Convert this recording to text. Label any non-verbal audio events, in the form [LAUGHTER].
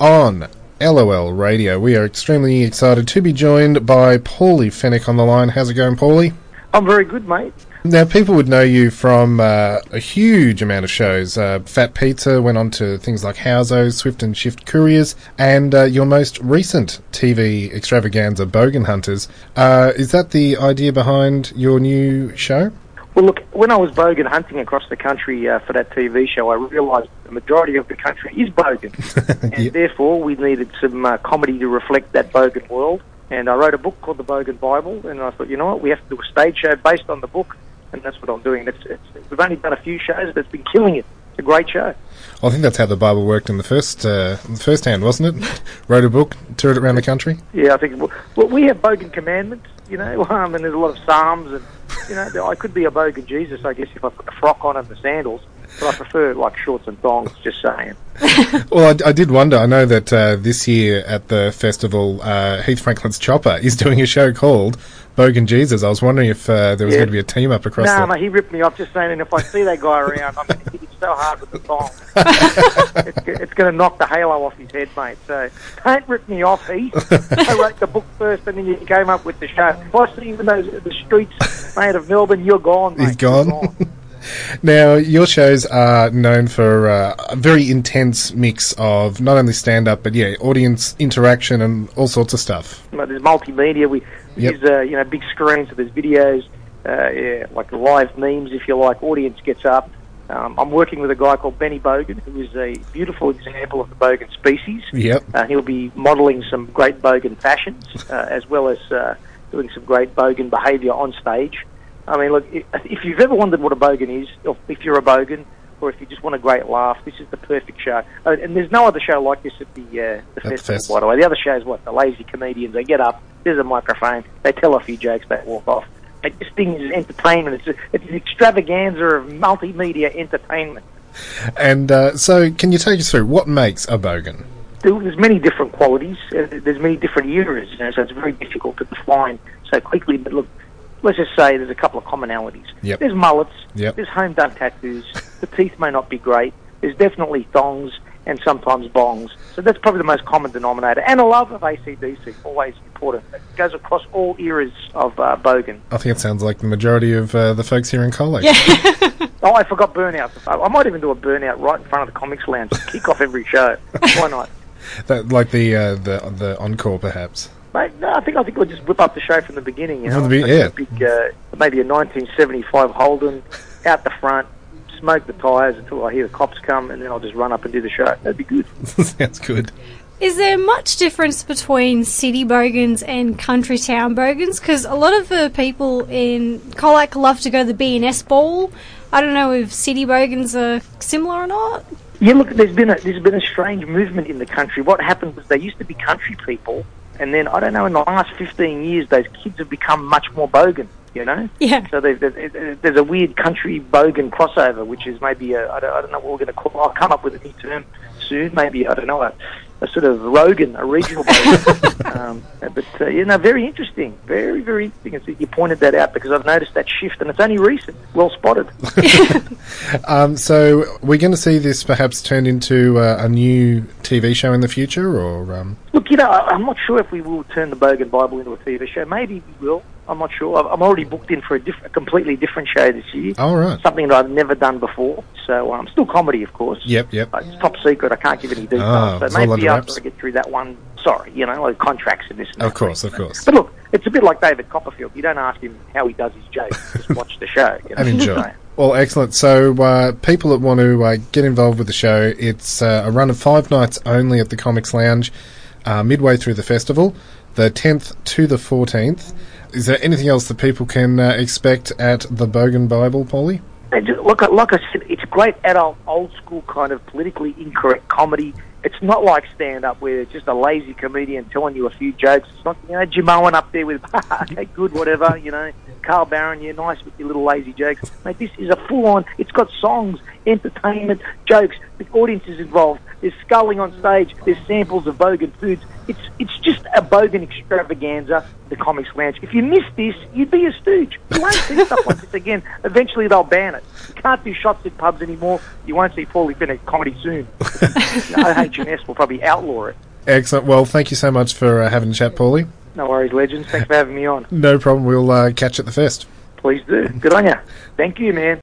on LOL Radio. We are extremely excited to be joined by Paulie Fenech on the line. How's it going, Paulie? I'm very good, mate. Now, people would know you from uh, a huge amount of shows. Uh, Fat Pizza went on to things like Housos, Swift and Shift Couriers, and uh, your most recent TV extravaganza, Bogan Hunters. Uh, is that the idea behind your new show? Well, look, when I was bogan hunting across the country uh, for that TV show, I realised the majority of the country is bogan, [LAUGHS] and Yep. therefore we needed some uh, comedy to reflect that bogan world. And I wrote a book called The Bogan Bible, and I thought, you know what, we have to do a stage show based on the book, and that's what I'm doing. It's, it's, we've only done a few shows, but it's been killing it. It's a great show. I think that's how the Bible worked in the first uh, the first hand, wasn't it? [LAUGHS] Wrote a book, toured it around the country. Yeah, I think well, we have bogan commandments, you know, [LAUGHS] um, and there's a lot of psalms, and you know, I could be a bogan Jesus, I guess, if I put a frock on and the sandals, but I prefer like shorts and thongs. Just saying. [LAUGHS] Well, I, I did wonder. I know that uh, this year at the festival, uh, Heath Franklin's Chopper is doing a show called Bogan Jesus. I was wondering if uh, there was Yeah. going to be a team up across No, the. mate, he ripped me off just saying, and if I see that guy around, I'm going to hit so hard with the thong. [LAUGHS] it's it's going to knock the halo off his head, mate. So don't rip me off, Heath. I wrote the book first, and then you came up with the show. If I see you in those the streets, mate, of Melbourne, you're gone, mate. He's gone. You're [LAUGHS] Now, your shows are known for uh, a very intense mix of not only stand up, but yeah, audience interaction and all sorts of stuff. There's multimedia. We, we Yep. use uh, you know big screens, so there's videos, uh, yeah, like live memes, if you like. Audience gets up. Um, I'm working with a guy called Benny Bogan, who is a beautiful example of the Bogan species. Yep. Uh, he'll be modelling some great Bogan fashions, uh, as well as uh, doing some great Bogan behaviour on stage. I mean, look, if you've ever wondered what a Bogan is, or if you're a Bogan, or if you just want a great laugh, this is the perfect show. Uh, and there's no other show like this at the, uh, the the festival, fest. by the way. The other show is what? The lazy comedians. They get up, there's a microphone, they tell a few jokes, they walk off. Like, this thing is entertainment. It's, a, it's an extravaganza of multimedia entertainment. And uh, so, can you take us through what makes a Bogan? there's many different qualities. Uh, there's many different eras, you know, so it's very difficult to define so quickly. But look, let's just say there's a couple of commonalities. Yep. There's mullets. Yep. There's home done tattoos. the teeth may not be great. There's definitely thongs and sometimes bongs. So that's probably the most common denominator. And a love of ACDC, always important. It goes across all eras of uh, Bogan. I think it sounds like the majority of uh, the folks here in Colac. [LAUGHS] Oh, I forgot Burnout. I might even do a Burnout right in front of the Comics Lounge. To kick off every show. Why not? That, like the uh, the the encore, perhaps. Mate, no, I think I think we'll just whip up the show from the beginning. You know, From the be- Like a yeah. big, uh, maybe a 1975 Holden out the front, smoke the tyres until I hear the cops come, and then I'll just run up and do the show. That'd be good. [LAUGHS] [LAUGHS] Sounds good. Is there much difference between city bogans and country town bogans? Because a lot of the people in Colac love to go to the B&S ball. I don't know if city bogans are similar or not. Yeah, look, there's been a there's been a strange movement in the country. What happened was they used to be country people, and then I don't know in the last 15 years those kids have become much more bogan. You know. Yeah. So there's, there's, there's a weird country bogan crossover, which is maybe a, I, don't, I don't know what we're going to call. I'll come up with a new term soon. Maybe I don't know a, a sort of Rogan, a regional bogan. [LAUGHS] um, but uh, you know, very interesting, very very interesting. And so you pointed that out because I've noticed that shift, and it's only recent. Well spotted. [LAUGHS] Um, so, we're going to see this perhaps turned into uh, a new TV show in the future, or um, Look, you know, I- I'm not sure if we will turn the Bogan Bible into a TV show. Maybe we will. I'm not sure. I'm already booked in for a, diff- a completely different show this year. all right. Something that I've never done before. So, um, still comedy, of course. Yep, yep. Uh, It's top secret. I can't give any details. It's so maybe after. I get through that one, sorry, you know, like contracts and this. And Of course, of course. But look, it's a bit like David Copperfield. You don't ask him how he does his jokes. Just watch the show. You know? And enjoy. So, Well, excellent. So, uh, people that want to uh, get involved with the show, it's uh, a run of five nights only at the Comics Lounge, uh, midway through the festival, the 10th to the 14th. Is there anything else that people can uh, expect at the Bogan Bible, Paulie? Look, like I said, it's great adult, old school kind of politically incorrect comedy. It's not like stand up where it's just a lazy comedian telling you a few jokes. It's not, you know, Jimeoin up there with, [LAUGHS] okay, good, whatever, you know, Carl Barron, you're nice with your little lazy jokes. Mate, this is a full on, it's got songs, entertainment, jokes. The audience is involved. There's sculling on stage. There's samples of Bogan foods. It's it's just a Bogan extravaganza, the Comics Lounge. If you miss this, you'd be a stooge. You won't see stuff like this again. Eventually, they'll ban it. You can't do shots at pubs anymore. You won't see Paulie Fenech comedy soon. [LAUGHS] OHS will probably outlaw it. Excellent. Well, thank you so much for uh, having a chat, Paulie. No worries, legends. Thanks for having me on. No problem. We'll uh, catch you at the fest. Please do. Good on you. Thank you, man.